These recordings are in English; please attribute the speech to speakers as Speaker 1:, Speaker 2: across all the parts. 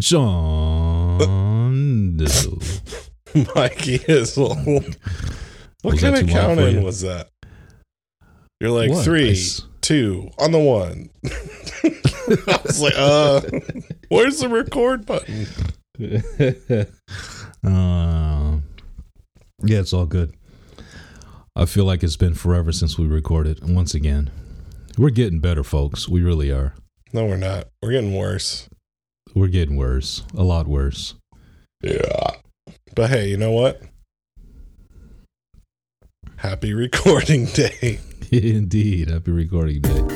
Speaker 1: Sean. Dizzle.
Speaker 2: Mikey is What
Speaker 1: Was
Speaker 2: kind of count in was that? You're like
Speaker 1: What?
Speaker 2: Three,
Speaker 1: s-
Speaker 2: two, on the one. I was like, uh, where's the record button?
Speaker 1: uh, yeah, it's all good. I feel like it's been forever since we recorded. Once again, we're getting better, folks. We really are.
Speaker 2: No, we're not. We're getting worse.
Speaker 1: We're getting worse, a lot worse.
Speaker 2: Yeah. But hey, you know what? Happy recording day.
Speaker 1: Indeed. Happy recording day.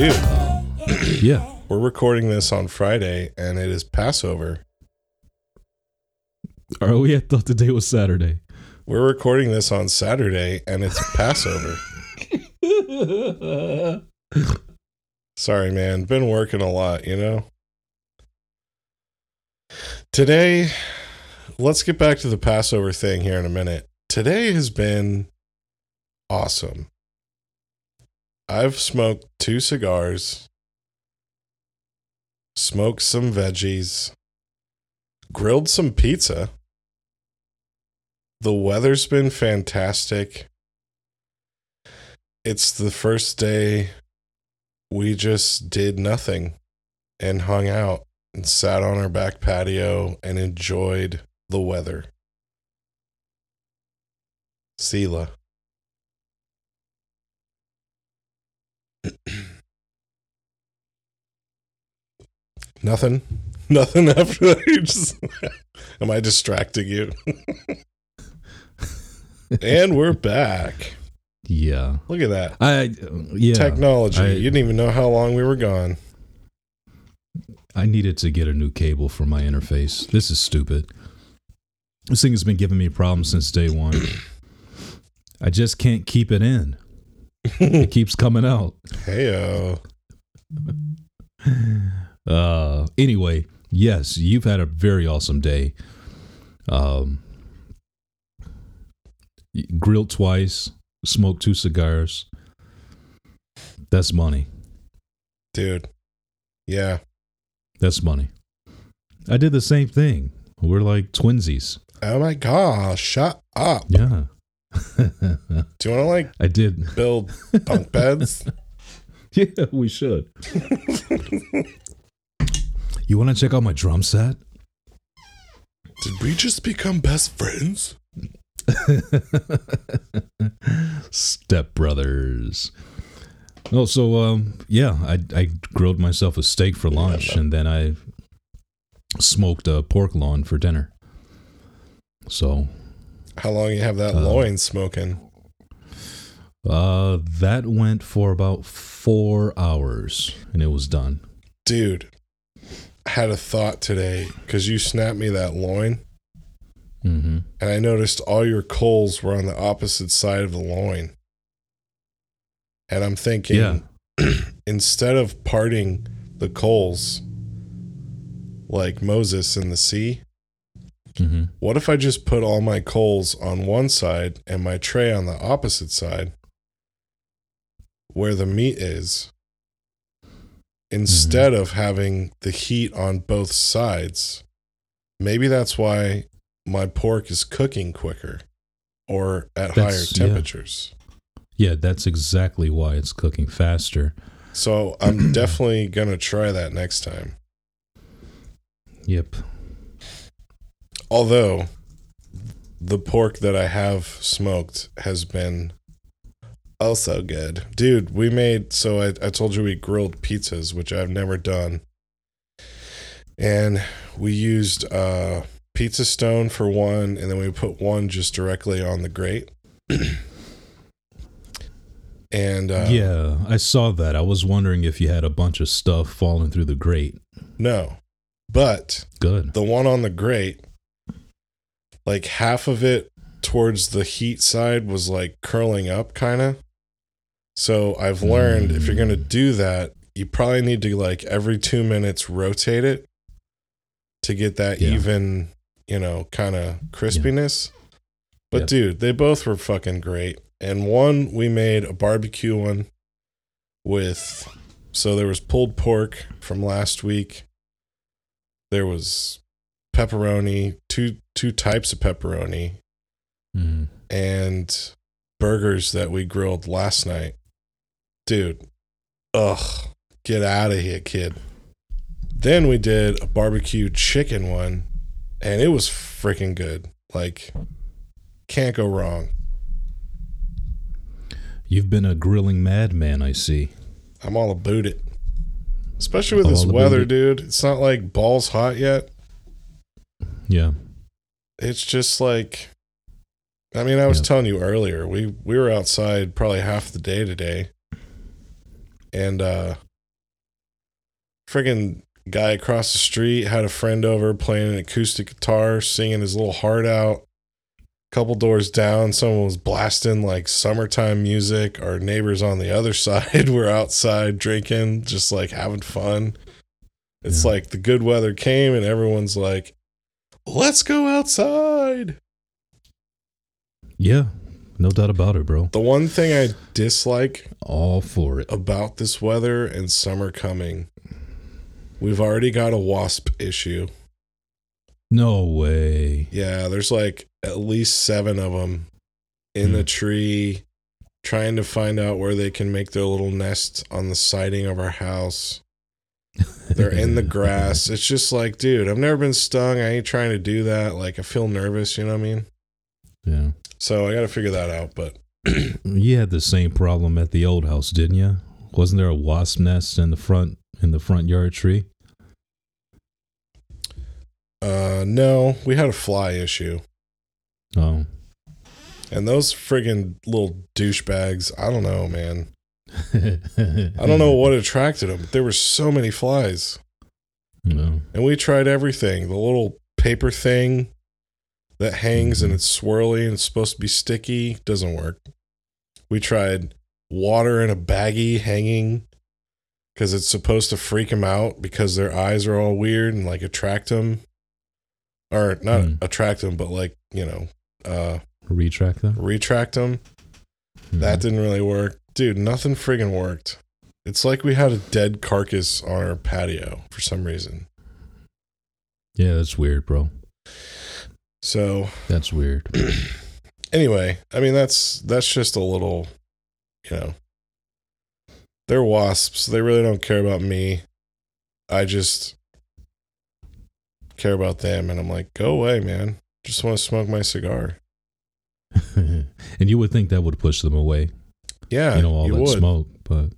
Speaker 2: Dude,
Speaker 1: Yeah.
Speaker 2: we're recording this on Friday and it is Passover.
Speaker 1: Oh, we? I thought the day was Saturday.
Speaker 2: We're recording this on Saturday and it's Passover. Sorry, man. Been working a lot, you know? Today, let's get back to the Passover thing here in a minute. Today has been awesome. I've smoked two cigars, smoked some veggies, grilled some pizza. The weather's been fantastic. It's the first day we just did nothing and hung out and sat on our back patio and enjoyed the weather. Selah. Nothing. Nothing after that. You just am I distracting you? and we're back.
Speaker 1: Yeah.
Speaker 2: Look at that.
Speaker 1: I, yeah.
Speaker 2: Technology.
Speaker 1: I-
Speaker 2: you didn't even know how long we were gone.
Speaker 1: I needed to get a new cable for my interface. This is stupid. This thing has been giving me problems since day one. I just can't keep it in. It keeps coming out.
Speaker 2: Heyo.
Speaker 1: Uh anyway, yes, you've had a very awesome day. Um grilled twice, smoked two cigars. That's money.
Speaker 2: Dude. Yeah.
Speaker 1: That's money. I did the same thing. We're like twinsies.
Speaker 2: Oh my gosh. Shut up.
Speaker 1: Yeah.
Speaker 2: Do you want to like
Speaker 1: I did.
Speaker 2: build bunk beds?
Speaker 1: Yeah, we should. you want to check out my drum set?
Speaker 2: Did we just become best friends?
Speaker 1: Step Brothers. Oh, so um, yeah, I I grilled myself a steak for lunch, and then I smoked a pork loin for dinner. So
Speaker 2: How long you have that
Speaker 1: Uh,
Speaker 2: loin smoking?
Speaker 1: uh, that went for about four hours, and it was done.
Speaker 2: Dude, I had a thought today because you snapped me that loin,
Speaker 1: hmm
Speaker 2: and I noticed all your coals were on the opposite side of the loin. And I'm thinking,
Speaker 1: Yeah.
Speaker 2: instead of parting the coals like Moses in the sea,
Speaker 1: hmm
Speaker 2: what if I just put all my coals on one side and my tray on the opposite side where the meat is? Instead of having the heat on both sides. Maybe that's why my pork is cooking quicker or at higher
Speaker 1: That's- yeah.
Speaker 2: temperatures.
Speaker 1: Yeah, that's exactly why it's cooking faster.
Speaker 2: So I'm definitely going to try that next time.
Speaker 1: Yep.
Speaker 2: Although the pork that I have smoked has been also good. Dude, we made so I, I told you we grilled pizzas, which I've never done. and we used uh, pizza stone for one, and then we put one just directly on the grate. and uh,
Speaker 1: yeah, I saw that. I was wondering if you had a bunch of stuff falling through the grate.
Speaker 2: no, but
Speaker 1: Good.
Speaker 2: the one on the grate, like half of it towards the heat side was like curling up, kind of. So I've learned if you're gonna do that, you probably need to like every two minutes rotate it to get that
Speaker 1: Yeah.
Speaker 2: even, you know, kind of crispiness. But
Speaker 1: Yeah.
Speaker 2: dude, they both were fucking great. And one we made a barbecue one with so there was pulled pork from last week. There was pepperoni, two two types of pepperoni,
Speaker 1: Mm.
Speaker 2: and burgers that we grilled last night. Dude, ugh, get out of here, kid. Then we did a barbecue chicken one, and it was freaking good. Like, can't go wrong.
Speaker 1: You've been a grilling madman, I see.
Speaker 2: I'm all about it. Especially with this
Speaker 1: All about
Speaker 2: weather,
Speaker 1: it.
Speaker 2: dude. It's not like balls hot yet.
Speaker 1: Yeah.
Speaker 2: It's just like I mean, I was
Speaker 1: Yeah.
Speaker 2: telling you earlier, we we were outside probably half the day today. And uh friggin' guy across the street had a friend over playing an acoustic guitar, singing his little heart out. Couple doors down, someone was blasting like summertime music. Our neighbors on the other side were outside drinking, just like having fun. It's
Speaker 1: Yeah.
Speaker 2: like the good weather came and everyone's like, let's go outside.
Speaker 1: Yeah. No doubt about it, bro.
Speaker 2: The one thing I dislike
Speaker 1: All for it.
Speaker 2: about this weather and summer coming, we've already got a wasp issue.
Speaker 1: No way.
Speaker 2: Yeah, there's like at least seven of them in the
Speaker 1: Hmm.
Speaker 2: tree trying to find out where they can make their little nest on the siding of our house. They're in the grass. It's just like, dude, I've never been stung. I ain't trying to do that. Like, I feel nervous, you know what I mean?
Speaker 1: Yeah.
Speaker 2: So I got to figure that out. But
Speaker 1: You had the same problem at the old house, didn't you? Wasn't there a wasp nest in the front in the front yard tree?
Speaker 2: uh no, we had a fly issue.
Speaker 1: Oh.
Speaker 2: And those friggin' little douchebags, I don't know, man.
Speaker 1: I
Speaker 2: don't know what attracted them. But there were so many flies.
Speaker 1: No.
Speaker 2: And we tried everything. The little paper thing that hangs and it's swirly and it's supposed to be sticky doesn't work. We tried water in a baggie hanging because it's supposed to freak them out because their eyes are all weird and like attract them. Or not
Speaker 1: Hmm.
Speaker 2: attract them, but like, you know, uh,
Speaker 1: Retract them.
Speaker 2: retract them.
Speaker 1: Hmm.
Speaker 2: That didn't really work. Dude, nothing friggin' worked. It's like we had a dead carcass on our patio for some reason.
Speaker 1: Yeah, that's weird, bro.
Speaker 2: So
Speaker 1: That's weird.
Speaker 2: anyway, I mean that's that's just a little you know. They're wasps. They really don't care about me. I just care about them and I'm like, "Go away, man. Just want to smoke my cigar."
Speaker 1: and you would think that would push them away.
Speaker 2: Yeah,
Speaker 1: you know, all that
Speaker 2: would.
Speaker 1: smoke, but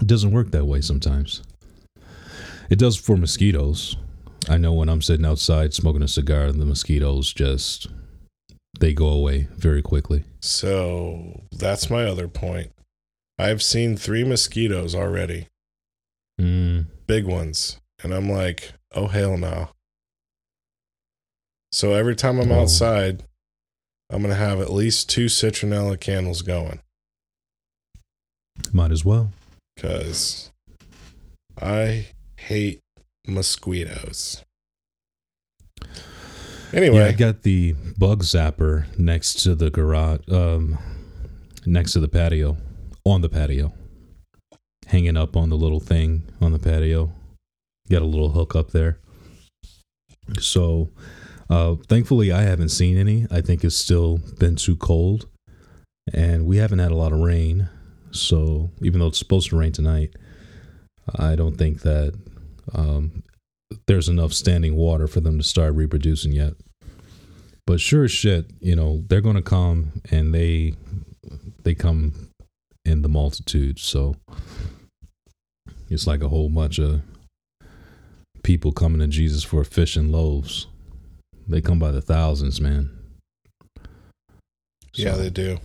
Speaker 1: it doesn't work that way sometimes. It does for mosquitoes. I know when I'm sitting outside smoking a cigar, the mosquitoes just they go away very quickly.
Speaker 2: So, that's my other point. I've seen 3 mosquitoes already.
Speaker 1: Mm,
Speaker 2: big ones. And I'm like, oh, hell no. So every time I'm
Speaker 1: Oh.
Speaker 2: outside, I'm going to have at least two citronella candles going
Speaker 1: might as well.
Speaker 2: because I hate mosquitoes. Anyway,
Speaker 1: Yeah, I got the bug zapper next to the garage, um, next to the patio, on the patio, hanging up on the little thing on the patio. Got a little hook up there. So, uh, thankfully, I haven't seen any. I think it's still been too cold, and we haven't had a lot of rain. So, even though it's supposed to rain tonight, I don't think that um, there's enough standing water for them to start reproducing yet. But sure as shit, you know, they're gonna come and they they come in the multitude. So it's like a whole bunch of people coming to Jesus for fish and loaves. They come by the thousands, man.
Speaker 2: Yeah, they do.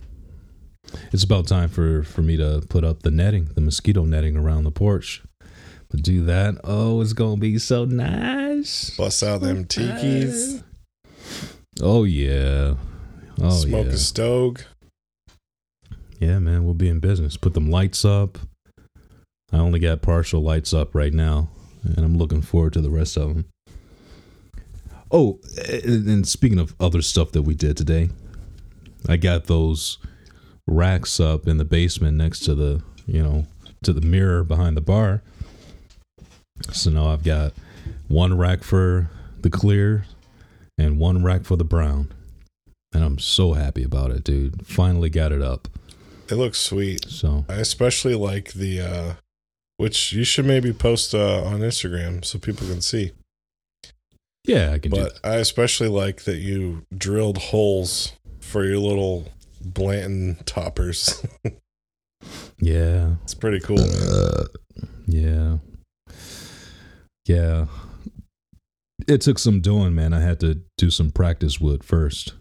Speaker 1: it's about time for for me to put up the netting, the mosquito netting around the porch. To do that, oh, it's gonna be so nice.
Speaker 2: Bust out them tikis,
Speaker 1: Oh yeah. Oh
Speaker 2: smoke
Speaker 1: yeah.
Speaker 2: a stove.
Speaker 1: Yeah, man, we'll be in business. Put them lights up. I only got partial lights up right now, and I'm looking forward to the rest of them. Oh, and and speaking of other stuff that we did today, I got those racks up in the basement next to the, you know, to the mirror behind the bar. So now I've got one rack for the clear and one rack for the brown. And I'm so happy about it, dude. Finally got it up.
Speaker 2: It looks sweet.
Speaker 1: So
Speaker 2: I especially like the, uh, which you should maybe post uh, on Instagram so people can see.
Speaker 1: Yeah, I can do
Speaker 2: But. I especially like that you drilled holes for your little Blanton toppers.
Speaker 1: Yeah,
Speaker 2: it's pretty cool. Man.
Speaker 1: Uh, yeah, yeah. It took some doing, man. I had to do some practice wood first,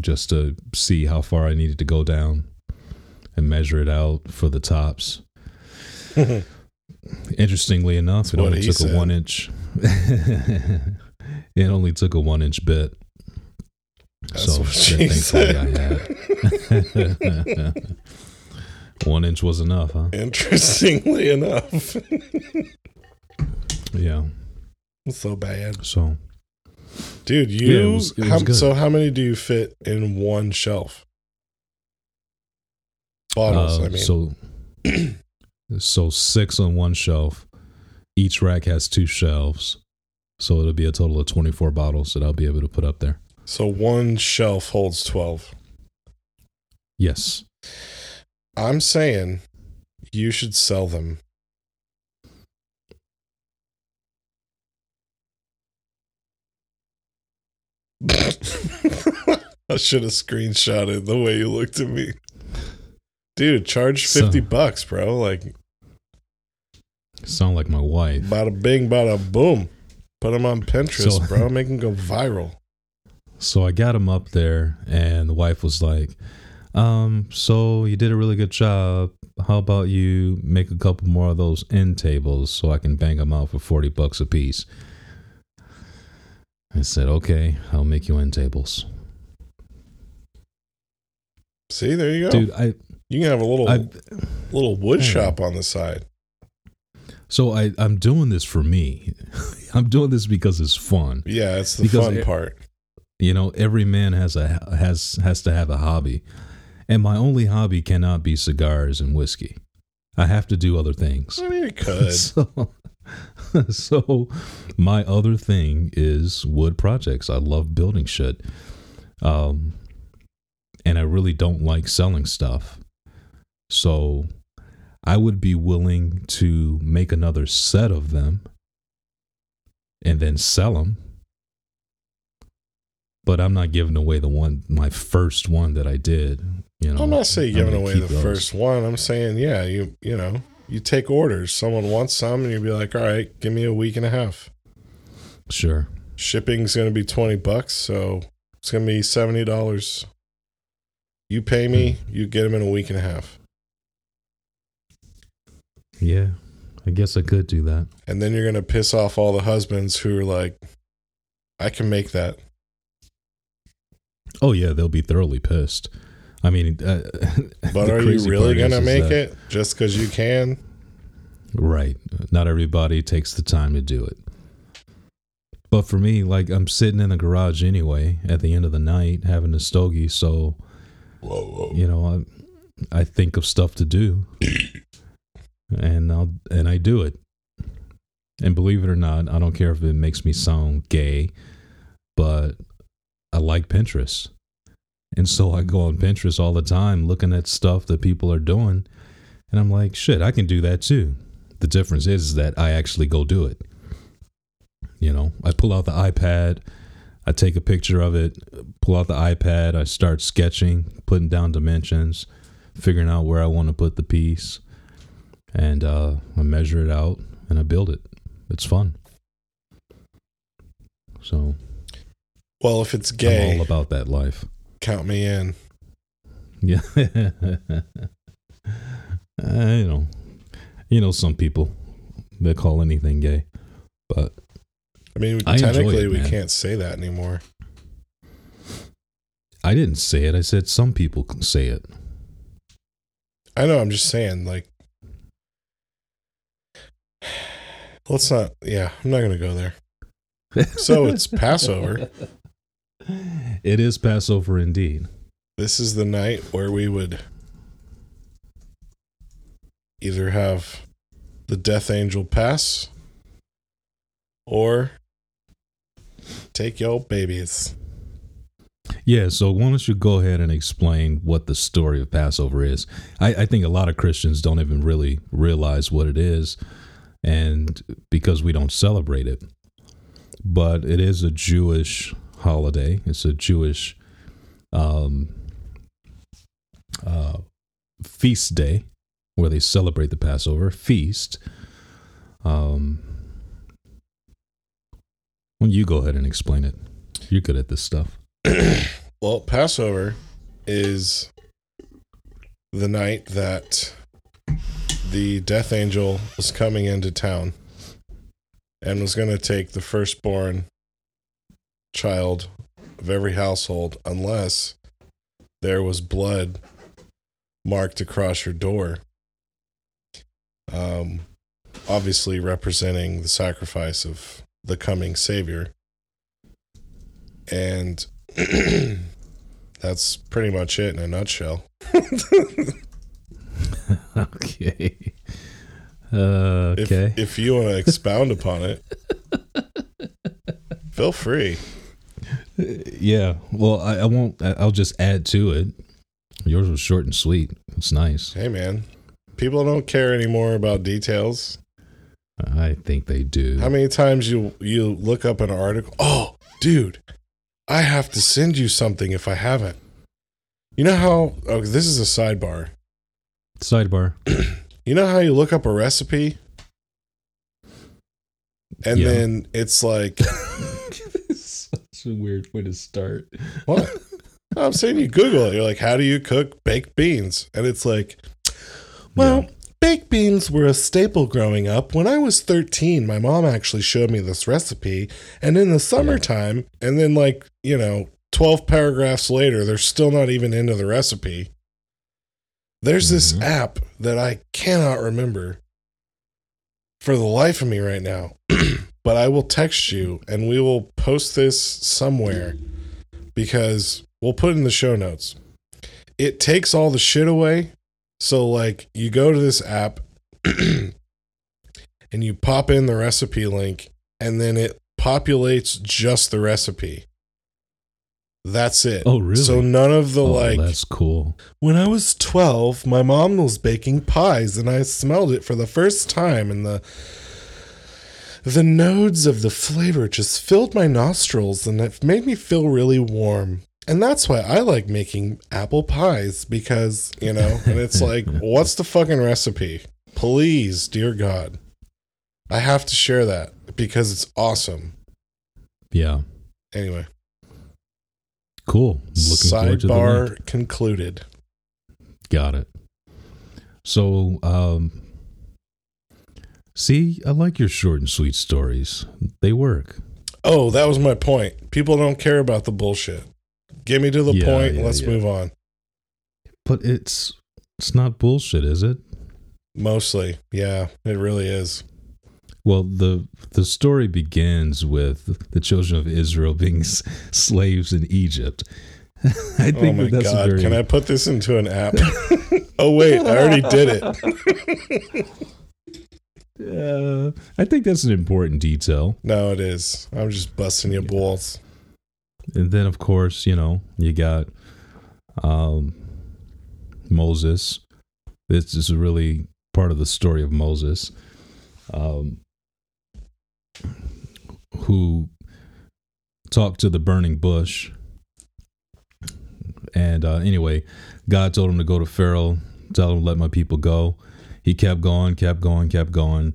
Speaker 1: just to see how far I needed to go down and measure it out for the tops. Interestingly enough, it only took
Speaker 2: said.
Speaker 1: a one inch. it only took a one inch bit.
Speaker 2: That's
Speaker 1: so
Speaker 2: what she
Speaker 1: thankfully
Speaker 2: said.
Speaker 1: I had. one inch was enough, huh?
Speaker 2: Interestingly enough,
Speaker 1: Yeah.
Speaker 2: so bad,
Speaker 1: So
Speaker 2: dude. You
Speaker 1: Yeah, it was- it
Speaker 2: how, so how many do you fit in one shelf? Bottles,
Speaker 1: Uh,
Speaker 2: I mean.
Speaker 1: So, so six on one shelf. Each rack has two shelves, so it'll be a total of twenty-four bottles that I'll be able to put up there.
Speaker 2: so one shelf holds twelve.
Speaker 1: Yes.
Speaker 2: I'm saying you should sell them. I should have screenshotted the way you looked at me. Dude, charge
Speaker 1: So-
Speaker 2: 50 bucks, bro. Like,
Speaker 1: Sound like my wife.
Speaker 2: bada bing, bada boom. Put them on Pinterest,
Speaker 1: So-
Speaker 2: bro. Make them go viral.
Speaker 1: So I got him up there, and the wife was like, um, so you did a really good job. How about you make a couple more of those end tables so I can bang them out for 40 bucks a piece? I said, okay, I'll make you end tables.
Speaker 2: See, there you go.
Speaker 1: Dude, I,
Speaker 2: you can have a little
Speaker 1: I,
Speaker 2: little wood
Speaker 1: Hey.
Speaker 2: shop on the side.
Speaker 1: so I, I'm doing this for me. I'm doing this because it's fun.
Speaker 2: Yeah, it's the
Speaker 1: Because
Speaker 2: fun
Speaker 1: it-
Speaker 2: part.
Speaker 1: You know, every man has a has has to have a hobby, and my only hobby cannot be cigars and whiskey. I have to do other things.
Speaker 2: I mean, it could.
Speaker 1: so, so my other thing is wood projects. I love building shit. Um and I really don't like selling stuff. So I would be willing to make another set of them and then sell them. But I'm not giving away the one my first one that I did, you know.
Speaker 2: I'm not saying
Speaker 1: I'm
Speaker 2: giving away the
Speaker 1: those.
Speaker 2: first one. I'm saying, yeah, you you know, you take orders. Someone wants some, and you'd be like, all right, give me a week and a half.
Speaker 1: Sure.
Speaker 2: Shipping's going to be twenty bucks, so it's going to be seventy dollars. You pay me,
Speaker 1: Hmm.
Speaker 2: you get them in a week and a half,
Speaker 1: Yeah. I guess I could do that.
Speaker 2: and then you're going to piss off all the husbands who are like, I can make that.
Speaker 1: Oh yeah, they'll be thoroughly pissed. I mean, uh,
Speaker 2: But are you really going to
Speaker 1: is
Speaker 2: make it just because you can?
Speaker 1: Right. Not everybody takes the time to do it. But for me, like I'm sitting in the garage anyway at the end of the night having a stogie, so
Speaker 2: Whoa, whoa.
Speaker 1: you know I I think of stuff to do, and I'll and I do it. And believe it or not, I don't care if it makes me sound gay, but I like Pinterest. And so I go on Pinterest all the time looking at stuff that people are doing. And I'm like, shit, I can do that too. The difference is that I actually go do it. You know, I pull out the iPad, I take a picture of it, pull out the iPad, I start sketching, putting down dimensions, figuring out where I want to put the piece, and uh, I measure it out and I build it. It's fun. So
Speaker 2: Well, if it's
Speaker 1: I'm
Speaker 2: gay,
Speaker 1: all about that life.
Speaker 2: count me in.
Speaker 1: Yeah. I know. You know, some people they call anything gay, but
Speaker 2: I mean,
Speaker 1: I
Speaker 2: technically,
Speaker 1: it,
Speaker 2: we can't say that anymore.
Speaker 1: I didn't say it. I said some people can say it.
Speaker 2: I know. I'm just saying, like, let's not. Yeah, I'm not gonna go there. So it's Passover.
Speaker 1: It is Passover indeed.
Speaker 2: This is the night where we would either have the death angel pass or take your babies.
Speaker 1: Yeah, so why don't you go ahead and explain what the story of Passover is? I, I think a lot of Christians don't even really realize what it is, and because we don't celebrate it. But it is a Jewish holiday. It's a Jewish um, uh, feast day where they celebrate the Passover feast. Um, well, you go ahead and explain it. You're good at this stuff.
Speaker 2: well, Passover is the night that the death angel was coming into town and was going to take the firstborn child of every household unless there was blood marked across your door. Um, obviously representing the sacrifice of the coming Savior. And that's pretty much it in a nutshell.
Speaker 1: okay. Uh,
Speaker 2: If,
Speaker 1: okay.
Speaker 2: if you want to expound upon it, feel free.
Speaker 1: yeah. Well, I, I won't. I'll just add to it. Yours was short and sweet. It's nice.
Speaker 2: Hey, man, people don't care anymore about details.
Speaker 1: I think they do.
Speaker 2: How many times you you look up an article? Oh, dude, I have to send you something if I haven't. You know how? Oh, this is a sidebar.
Speaker 1: Sidebar.
Speaker 2: You know how you look up a recipe, and
Speaker 1: Yeah.
Speaker 2: then it's like,
Speaker 1: Such a weird way to start.
Speaker 2: what? I'm saying you Google it. You're like, how do you cook baked beans? And it's like, well,
Speaker 1: Yeah.
Speaker 2: baked beans were a staple growing up. When I was 13, my mom actually showed me this recipe. And in the summertime, and then like, you know, 12 paragraphs later, they're still not even into the recipe. There's this
Speaker 1: Mhm.
Speaker 2: app that I cannot remember for the life of me right now. but I will text you and we will post this somewhere because we'll put it in the show notes. It takes all the shit away. So like you go to this app and you pop in the recipe link and then it populates just the recipe. That's it.
Speaker 1: Oh, really?
Speaker 2: So none of the
Speaker 1: oh,
Speaker 2: like
Speaker 1: that's cool.
Speaker 2: when I was 12, my mom was baking pies and I smelled it for the first time and the the nodes of the flavor just filled my nostrils and it made me feel really warm. And that's why I like making apple pies because, you know, and it's like, what's the fucking recipe? Please, dear God. I have to share that because it's awesome.
Speaker 1: Yeah.
Speaker 2: Anyway,
Speaker 1: Cool. Looking forward to the link.
Speaker 2: sidebar concluded.
Speaker 1: Got it. So, um, see, I like your short and sweet stories. They work.
Speaker 2: Oh, that was my point. People don't care about the bullshit. Get me to the
Speaker 1: Yeah,
Speaker 2: point.
Speaker 1: yeah,
Speaker 2: Let's
Speaker 1: yeah.
Speaker 2: move on.
Speaker 1: But it's it's not bullshit, is it?
Speaker 2: Mostly, yeah, it really is.
Speaker 1: Well, the the story begins with the children of Israel being s- slaves in Egypt. I
Speaker 2: Oh
Speaker 1: think
Speaker 2: my
Speaker 1: that that's
Speaker 2: god,
Speaker 1: very
Speaker 2: can I put this into an app? oh wait, I already did it.
Speaker 1: Uh, I think that's an important detail.
Speaker 2: No, it is. I'm just busting your balls.
Speaker 1: And then, of course, you know, you got um, Moses. This is really part of the story of Moses, um, who talked to the burning bush. And uh, anyway, God told him to go to Pharaoh, tell him let my people go. He kept going, kept going, kept going.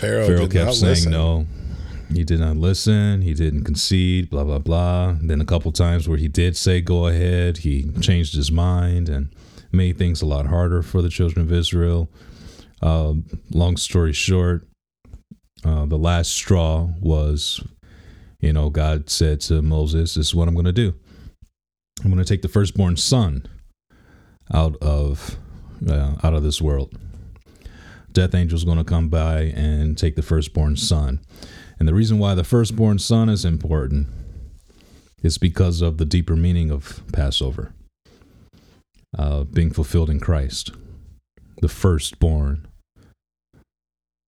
Speaker 2: Pharaoh,
Speaker 1: Pharaoh kept saying
Speaker 2: listen.
Speaker 1: no. he did not listen. He didn't concede. Blah blah blah. Then a couple times where he did say go ahead, he changed his mind and made things a lot harder for the children of Israel. Uh, long story short, uh, the last straw was, you know, God said to Moses, "This is what I'm going to do. I'm going to take the firstborn son out of uh, out of this world." death angel is going to come by and take the firstborn son. And the reason why the firstborn son is important is because of the deeper meaning of Passover uh, being fulfilled in Christ, the firstborn,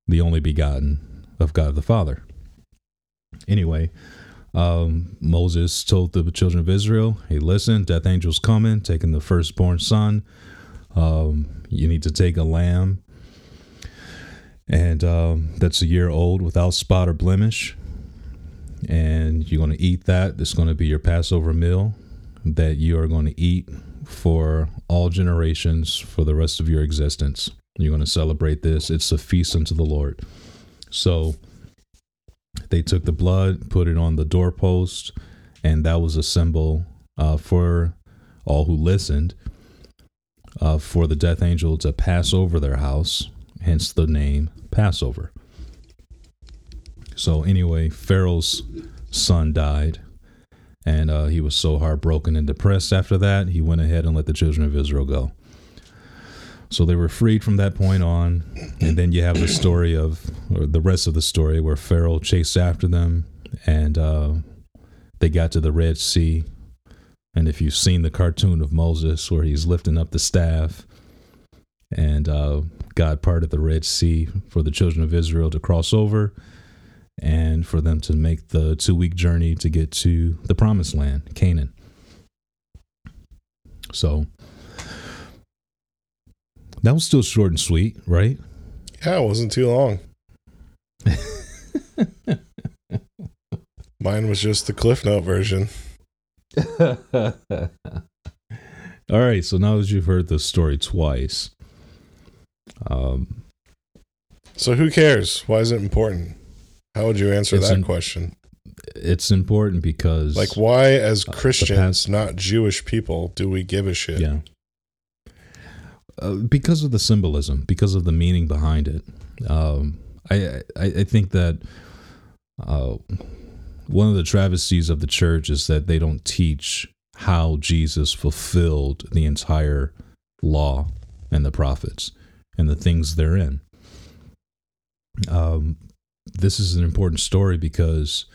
Speaker 1: the only begotten of God the Father. Anyway, um, Moses told the children of Israel, "Hey, listen, death angel's coming, taking the firstborn son. Um, you need to take a lamb and um, that's a year old without spot or blemish. And you're going to eat that. It's going to be your Passover meal that you are going to eat for all generations for the rest of your existence. You're going to celebrate this. It's a feast unto the Lord. So they took the blood, put it on the doorpost, and that was a symbol uh, for all who listened uh, for the death angel to pass over their house hence the name Passover. So, anyway, Pharaoh's son died, and uh, he was so heartbroken and depressed after that, he went ahead and let the children of Israel go. So they were freed from that point on, and then you have the story of, or the rest of the story, where Pharaoh chased after them, and uh, they got to the Red Sea. And if you've seen the cartoon of Moses, where he's lifting up the staff, and uh, God parted the Red Sea for the children of Israel to cross over and for them to make the two week journey to get to the promised land, Canaan. So that was still short and sweet, right?
Speaker 2: Yeah, it wasn't too long. Mine was just the Cliff Note version.
Speaker 1: All right, so now that you've heard the story twice,
Speaker 2: um, so who cares? Why is it important? How would you answer that in, question?
Speaker 1: It's important because,
Speaker 2: like, why as Christians, past, not Jewish people, do we give a shit?
Speaker 1: Yeah. Uh, because of the symbolism, because of the meaning behind it. Um, I, I, I think that uh, one of the travesties of the church is that they don't teach how Jesus fulfilled the entire law and the prophets and the things therein. Um, this is an important story because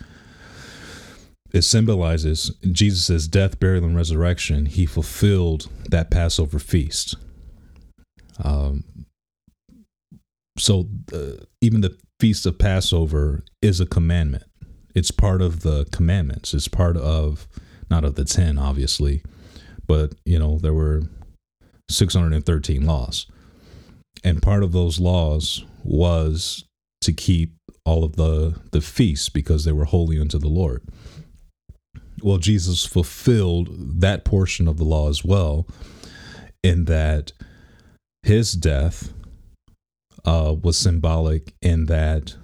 Speaker 1: it symbolizes Jesus' death, burial, and resurrection. He fulfilled that Passover feast. Um, so uh, even the feast of Passover is a commandment. It's part of the commandments. It's part of not of the ten, obviously, but you know there were six hundred and thirteen laws. And part of those laws was to keep all of the, the feasts because they were holy unto the Lord. Well, Jesus fulfilled that portion of the law as well, in that his death uh, was symbolic in that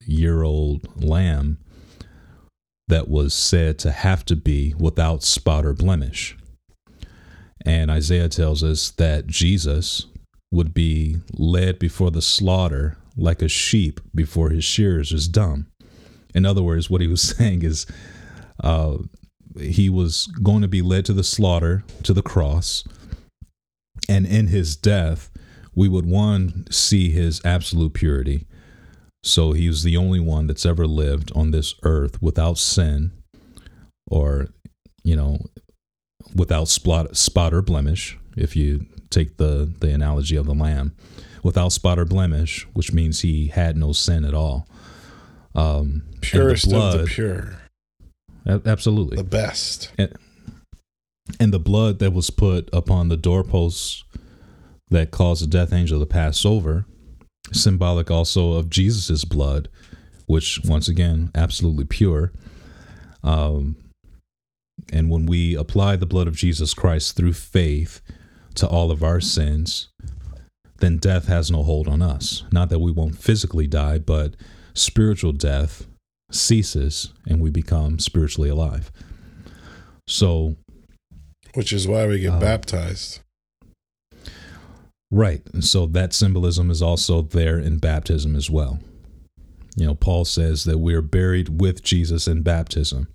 Speaker 1: year old lamb that was said to have to be without spot or blemish. And Isaiah tells us that Jesus, would be led before the slaughter like a sheep before his shearers is dumb. In other words, what he was saying is uh, he was going to be led to the slaughter, to the cross, and in his death, we would one see his absolute purity. So he was the only one that's ever lived on this earth without sin or, you know, without spot, spot or blemish, if you take the the analogy of the lamb, without spot or blemish, which means he had no sin at all.
Speaker 2: Um, Purest blood, of the pure.
Speaker 1: Absolutely,
Speaker 2: the best.
Speaker 1: And, and the blood that was put upon the doorposts that caused the death angel to pass over, symbolic also of Jesus's blood, which once again absolutely pure. Um, and when we apply the blood of Jesus Christ through faith, to all of our sins, then death has no hold on us. Not that we won't physically die, but spiritual death ceases and we become spiritually alive. So,
Speaker 2: Which is why we get
Speaker 1: Uh,
Speaker 2: baptized.
Speaker 1: right. And so that symbolism is also there in baptism as well. You know, Paul says that we're buried with Jesus in baptism.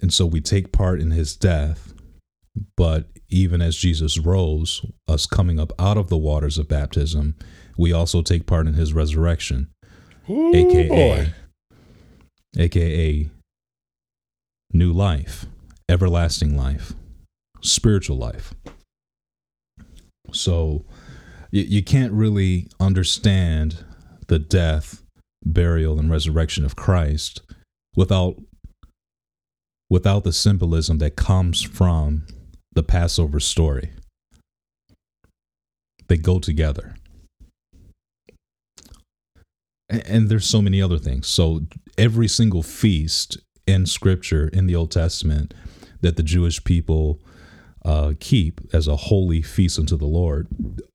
Speaker 1: And so we take part in his death, but even as Jesus rose, us coming up out of the waters of baptism, we also take part in his resurrection.
Speaker 2: Ooh,
Speaker 1: aka
Speaker 2: boy.
Speaker 1: aka new life, everlasting life, spiritual life. So you, you can't really understand the death, burial, and resurrection of Christ without without the symbolism that comes from the Passover story. They go together. And there's so many other things. So every single feast in Scripture in the Old Testament that the Jewish people uh, keep as a holy feast unto the Lord,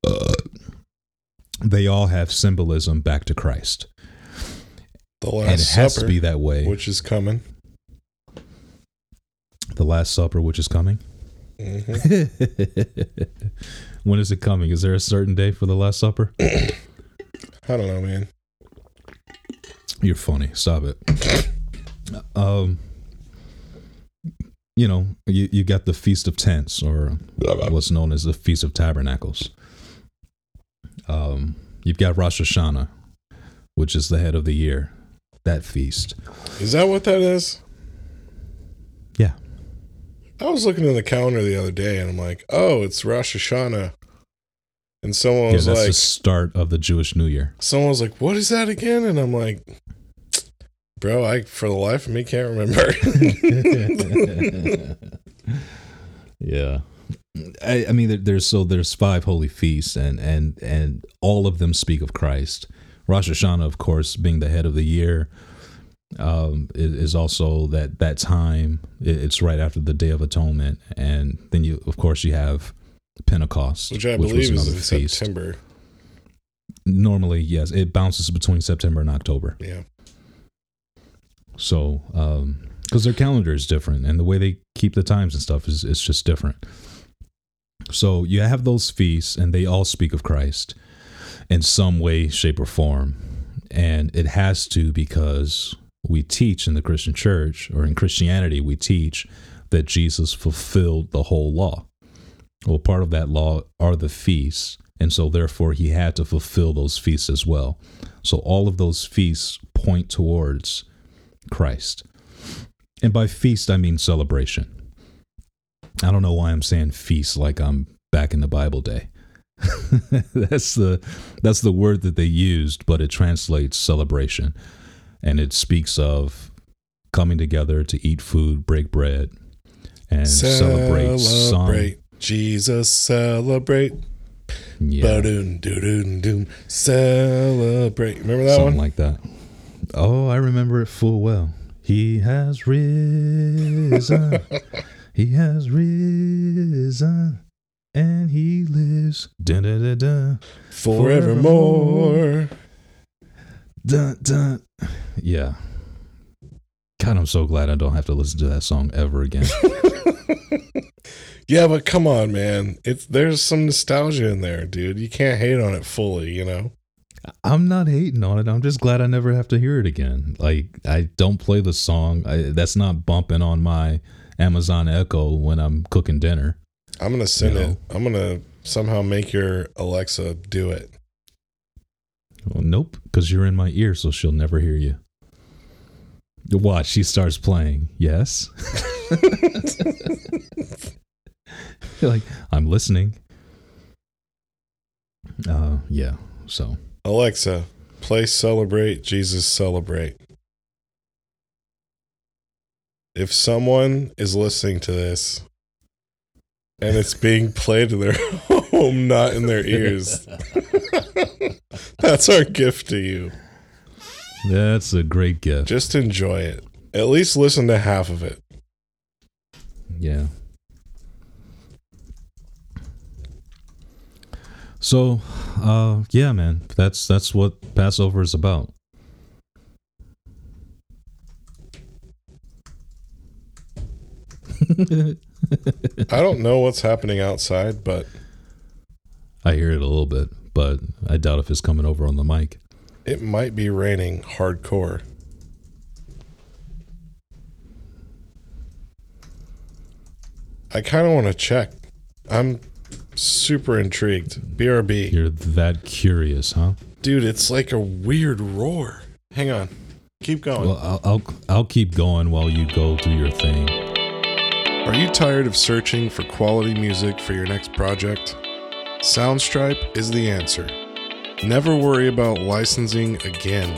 Speaker 1: uh, they all have symbolism back to Christ,
Speaker 2: The
Speaker 1: and it
Speaker 2: Last
Speaker 1: has
Speaker 2: Supper,
Speaker 1: to be that way.
Speaker 2: which is coming.
Speaker 1: the Last Supper, which is coming.
Speaker 2: hmm
Speaker 1: when is it coming? Is there a certain day for the Last Supper?
Speaker 2: I don't know, man.
Speaker 1: You're funny. Stop it. Um, you know, you, you got the Feast of Tents, or what's known as the Feast of Tabernacles. Um, you've got Rosh Hashanah, which is the head of the year. That feast.
Speaker 2: Is that what that is?
Speaker 1: Yeah.
Speaker 2: I was looking in the calendar the other day and I'm like, oh, it's Rosh Hashanah. And someone
Speaker 1: Yeah,
Speaker 2: was
Speaker 1: that's
Speaker 2: like,
Speaker 1: the start of the Jewish New Year.
Speaker 2: someone was like, what is that again? And I'm like, bro, I for the life of me can't remember.
Speaker 1: yeah. I, I mean, there's so there's five holy feasts, and and and all of them speak of Christ. Rosh Hashanah, of course, being the head of the year, um, is, also that that time. It's right after the Day of Atonement, and then you, of course, you have Pentecost,
Speaker 2: Which I
Speaker 1: was
Speaker 2: believe is
Speaker 1: another
Speaker 2: in
Speaker 1: feast.
Speaker 2: September.
Speaker 1: Normally, yes, it bounces between September and October.
Speaker 2: Yeah.
Speaker 1: So, um, because their calendar is different and the way they keep the times and stuff is, is just different. So, you have those feasts and they all speak of Christ in some way, shape, or form. And it has to because we teach in the Christian church or in Christianity, we teach that Jesus fulfilled the whole law. Well, part of that law are the feasts. And so, therefore, he had to fulfill those feasts as well. So, all of those feasts point towards Christ. And by feast, I mean celebration. I don't know why I'm saying feast like I'm back in the Bible day. that's the that's the word that they used, but it translates celebration, and it speaks of coming together to eat food, break bread, and celebrate. some-
Speaker 2: Celebrate. Jesus celebrate.
Speaker 1: yeah,
Speaker 2: Ba-doon, doo-doon, doom. Celebrate. Remember that
Speaker 1: something
Speaker 2: one?
Speaker 1: like that. Oh, I remember it full well. He has risen. he has risen. And he lives. Dun, dun, dun, dun,
Speaker 2: Forevermore.
Speaker 1: dun, dun. Yeah. God, I'm so glad I don't have to listen to that song ever again.
Speaker 2: yeah, but come on, man. It's there's some nostalgia in there, dude. You can't hate on it fully, you know.
Speaker 1: I'm not hating on it. I'm just glad I never have to hear it again. Like I don't play the song. I, that's not bumping on my Amazon Echo when I'm cooking dinner.
Speaker 2: I'm gonna send
Speaker 1: You
Speaker 2: it. I'm gonna somehow make your Alexa do it.
Speaker 1: Well, nope, because you're in my ear, so she'll never hear you. Watch, she starts playing. Yes. You're like, I'm listening. Uh, yeah. So
Speaker 2: Alexa, play Celebrate Jesus Celebrate. If someone is listening to this and it's being played in their home, not in their ears, that's our gift to you.
Speaker 1: that's a great gift.
Speaker 2: Just enjoy it. At least listen to half of it.
Speaker 1: Yeah. So, uh, yeah, man, that's that's what Passover is about.
Speaker 2: I don't know what's happening outside, but
Speaker 1: I hear it a little bit, but I doubt if it's coming over on the mic.
Speaker 2: It might be raining hardcore. I kind of want to check. I'm super intrigued. BRB.
Speaker 1: You're that curious, huh?
Speaker 2: Dude, it's like a weird roar. Hang on. Keep going.
Speaker 1: Well, I'll, I'll I'll keep going while you go do your thing.
Speaker 2: Are you tired of searching for quality music for your next project? Soundstripe is the answer. Never worry about licensing again.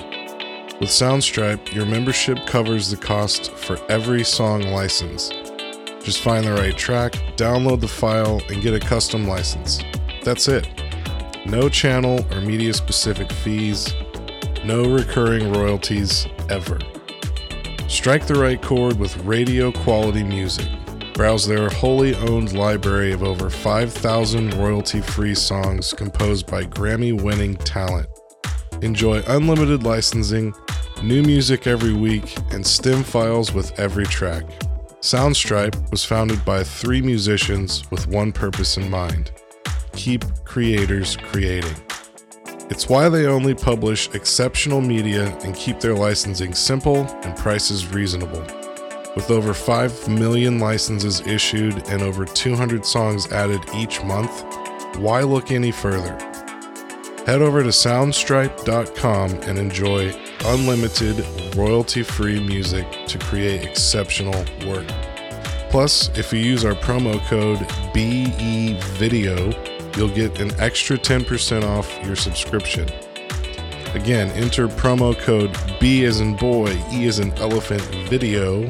Speaker 2: With Soundstripe, your membership covers the cost for every song license. Just find the right track, download the file, and get a custom license. That's it. No channel or media specific fees, no recurring royalties ever. Strike the right chord with radio quality music. Browse their wholly owned library of over 5,000 royalty free songs composed by Grammy winning talent. Enjoy unlimited licensing, new music every week, and stem files with every track. Soundstripe was founded by three musicians with one purpose in mind keep creators creating. It's why they only publish exceptional media and keep their licensing simple and prices reasonable. With over 5 million licenses issued and over 200 songs added each month, why look any further? Head over to soundstripe.com and enjoy unlimited, royalty free music to create exceptional work. Plus, if you use our promo code BEVIDEO, you'll get an extra 10% off your subscription. Again, enter promo code B as in boy, E as in elephant video,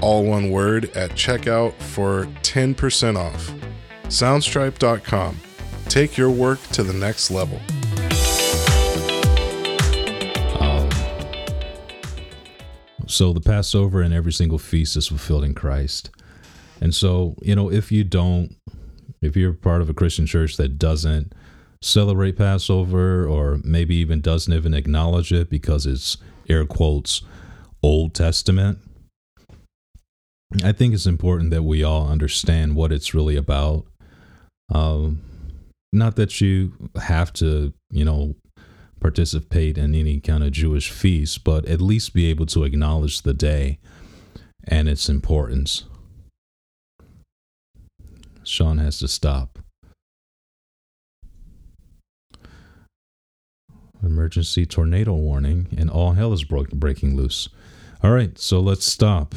Speaker 2: all one word, at checkout for 10% off. Soundstripe.com. Take your work to the next level.
Speaker 1: So the Passover and every single feast is fulfilled in Christ. And so, you know, if you don't, if you're part of a Christian church that doesn't celebrate Passover or maybe even doesn't even acknowledge it because it's air quotes Old Testament, I think it's important that we all understand what it's really about. Um, not that you have to, you know, participate in any kind of Jewish feast, but at least be able to acknowledge the day and its importance. Sean has to stop. Emergency tornado warning, and all hell is bro- breaking loose. All right, so let's stop.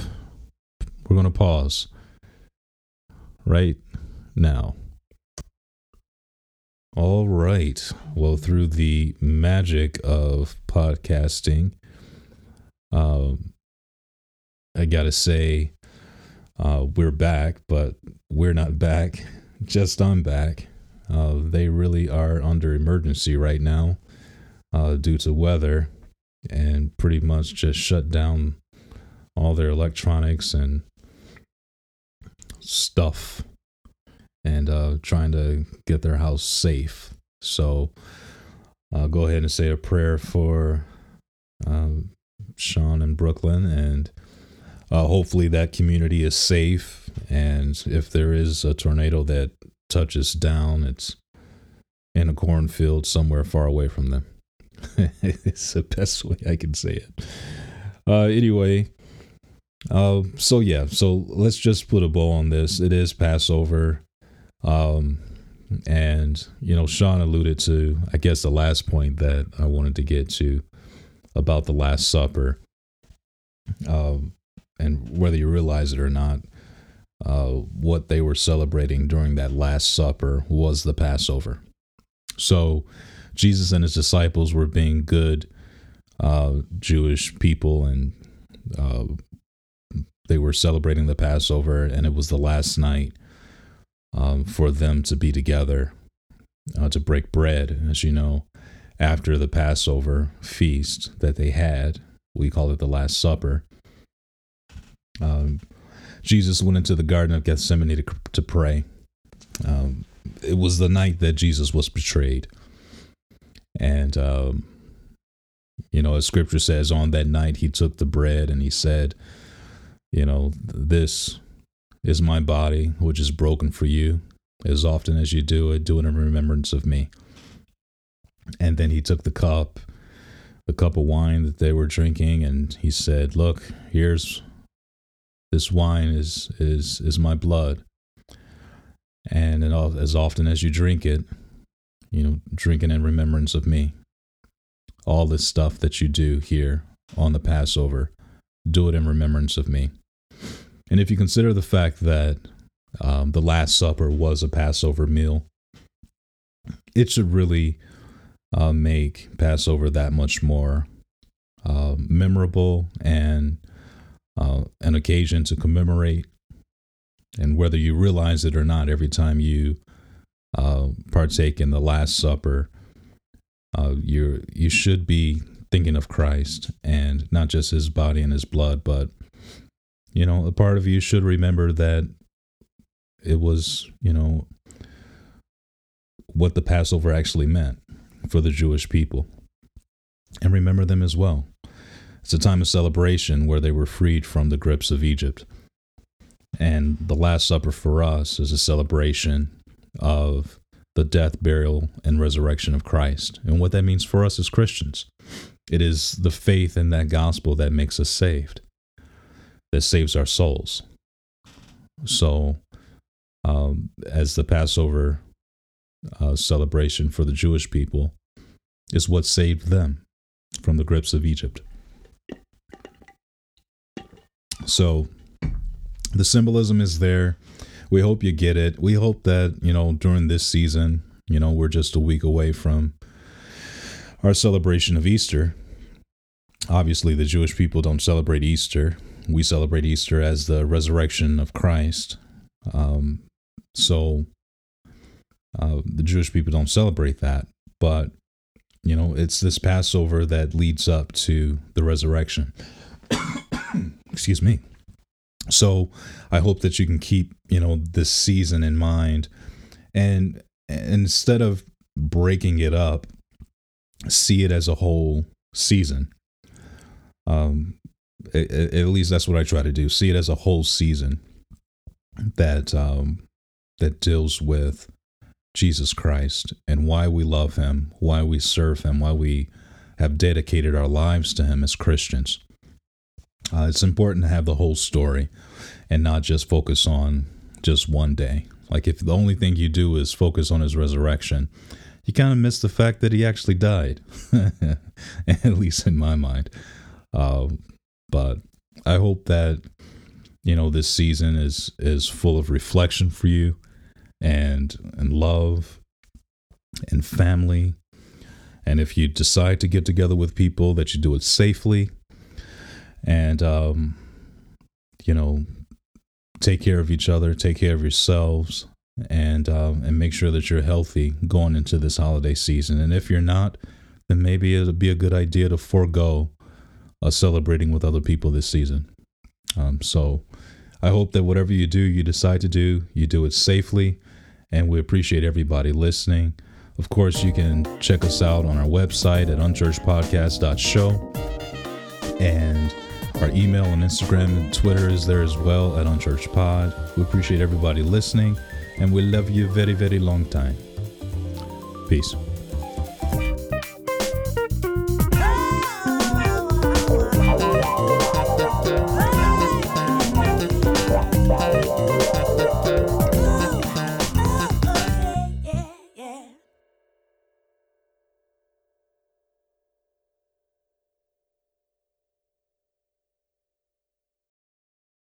Speaker 1: We're going to pause right now. All right. Well, through the magic of podcasting, um, I got to say, uh, we're back, but we're not back. Just I'm back. Uh, they really are under emergency right now uh, due to weather and pretty much just shut down all their electronics and stuff and uh, trying to get their house safe. So I'll go ahead and say a prayer for um, Sean in Brooklyn, and uh, hopefully that community is safe. And if there is a tornado that touches down, it's in a cornfield somewhere far away from them. it's the best way I can say it. Uh, anyway, uh, so yeah, so let's just put a bow on this. It is Passover. Um, and, you know, Sean alluded to, I guess, the last point that I wanted to get to about the Last Supper. Um, and whether you realize it or not, uh, what they were celebrating during that Last Supper was the Passover. So Jesus and his disciples were being good uh, Jewish people and uh, they were celebrating the Passover, and it was the last night um, for them to be together uh, to break bread. As you know, after the Passover feast that they had, we call it the Last Supper. Um, Jesus went into the Garden of Gethsemane to, to pray. Um, it was the night that Jesus was betrayed. And, um, you know, as scripture says, on that night he took the bread and he said, you know, this is my body, which is broken for you. As often as you do it, do it in remembrance of me. And then he took the cup, the cup of wine that they were drinking, and he said, Look, here's this wine is is is my blood. And as often as you drink it, you know, drink it in remembrance of me. All this stuff that you do here on the Passover, do it in remembrance of me. And if you consider the fact that um, the Last Supper was a Passover meal, it should really uh, make Passover that much more uh, memorable and uh, an occasion to commemorate. And whether you realize it or not, every time you uh, partake in the Last Supper, uh, you you should be thinking of Christ and not just His body and His blood, but you know, a part of you should remember that it was, you know, what the Passover actually meant for the Jewish people. And remember them as well. It's a time of celebration where they were freed from the grips of Egypt. And the Last Supper for us is a celebration of the death, burial, and resurrection of Christ. And what that means for us as Christians. It is the faith in that gospel that makes us saved that saves our souls. So, um, as the Passover uh, celebration for the Jewish people is what saved them from the grips of Egypt. So, the symbolism is there. We hope you get it. We hope that, you know, during this season, you know, we're just a week away from our celebration of Easter. Obviously, the Jewish people don't celebrate Easter we celebrate Easter as the resurrection of Christ. Um, so uh, the Jewish people don't celebrate that, but you know, it's this Passover that leads up to the resurrection. Excuse me. So I hope that you can keep, you know, this season in mind and, and instead of breaking it up, see it as a whole season. Um, at least that's what I try to do. See it as a whole season that um, that deals with Jesus Christ and why we love Him, why we serve Him, why we have dedicated our lives to Him as Christians. Uh, it's important to have the whole story and not just focus on just one day. Like if the only thing you do is focus on His resurrection, you kind of miss the fact that He actually died. at least in my mind. Uh, but I hope that you know this season is is full of reflection for you and and love and family. And if you decide to get together with people, that you do it safely and um, you know take care of each other, take care of yourselves, and uh, and make sure that you're healthy going into this holiday season. And if you're not, then maybe it'll be a good idea to forego uh, celebrating with other people this season. Um, so I hope that whatever you do, you decide to do, you do it safely. And we appreciate everybody listening. Of course, you can check us out on our website at unchurchedpodcast.show. And our email and Instagram and Twitter is there as well at unchurchedpod. We appreciate everybody listening, and we love you very, very long time. Peace.